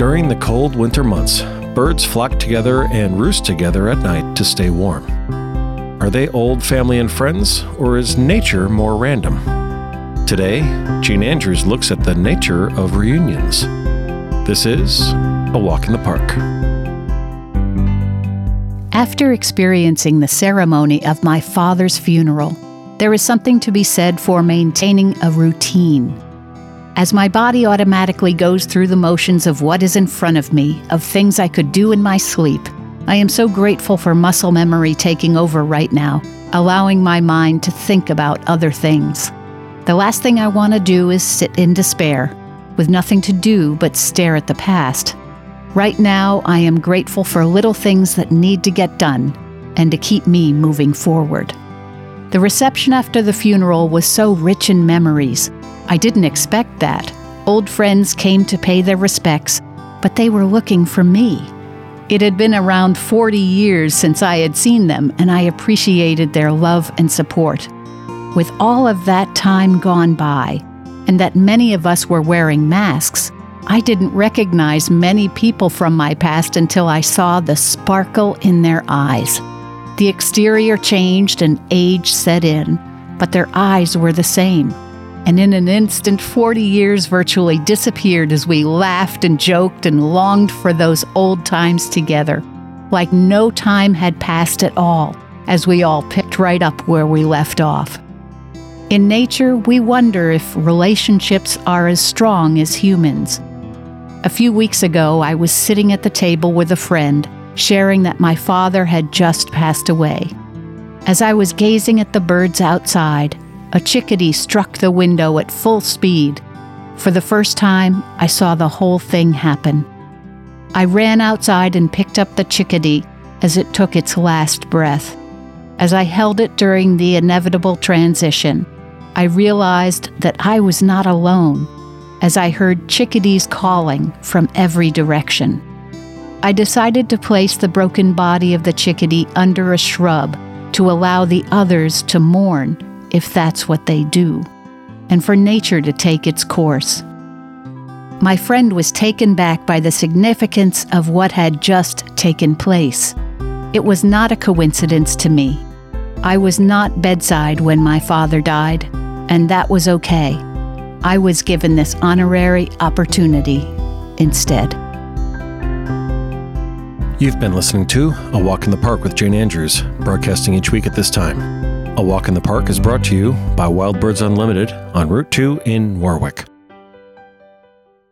During the cold winter months, birds flock together and roost together at night to stay warm. Are they old family and friends, or is nature more random? Today, Gene Andrews looks at the nature of reunions. This is A Walk in the Park. After experiencing the ceremony of my father's funeral, there is something to be said for maintaining a routine. As my body automatically goes through the motions of what is in front of me, of things I could do in my sleep, I am so grateful for muscle memory taking over right now, allowing my mind to think about other things. The last thing I want to do is sit in despair, with nothing to do but stare at the past. Right now, I am grateful for little things that need to get done and to keep me moving forward. The reception after the funeral was so rich in memories. I didn't expect that. Old friends came to pay their respects, but they were looking for me. It had been around 40 years since I had seen them, and I appreciated their love and support. With all of that time gone by, and that many of us were wearing masks, I didn't recognize many people from my past until I saw the sparkle in their eyes. The exterior changed and age set in, but their eyes were the same. And in an instant, 40 years virtually disappeared as we laughed and joked and longed for those old times together, like no time had passed at all, as we all picked right up where we left off. In nature, we wonder if relationships are as strong as humans. A few weeks ago, I was sitting at the table with a friend, sharing that my father had just passed away. As I was gazing at the birds outside, a chickadee struck the window at full speed. For the first time, I saw the whole thing happen. I ran outside and picked up the chickadee as it took its last breath. As I held it during the inevitable transition, I realized that I was not alone as I heard chickadees calling from every direction. I decided to place the broken body of the chickadee under a shrub to allow the others to mourn if that's what they do, and for nature to take its course. My friend was taken back by the significance of what had just taken place. It was not a coincidence to me. I was not bedside when my father died, and that was okay. I was given this honorary opportunity instead. You've been listening to A Walk in the Park with Jane Andrews, broadcasting each week at this time. A Walk in the Park is brought to you by Wild Birds Unlimited on Route 2 in Warwick.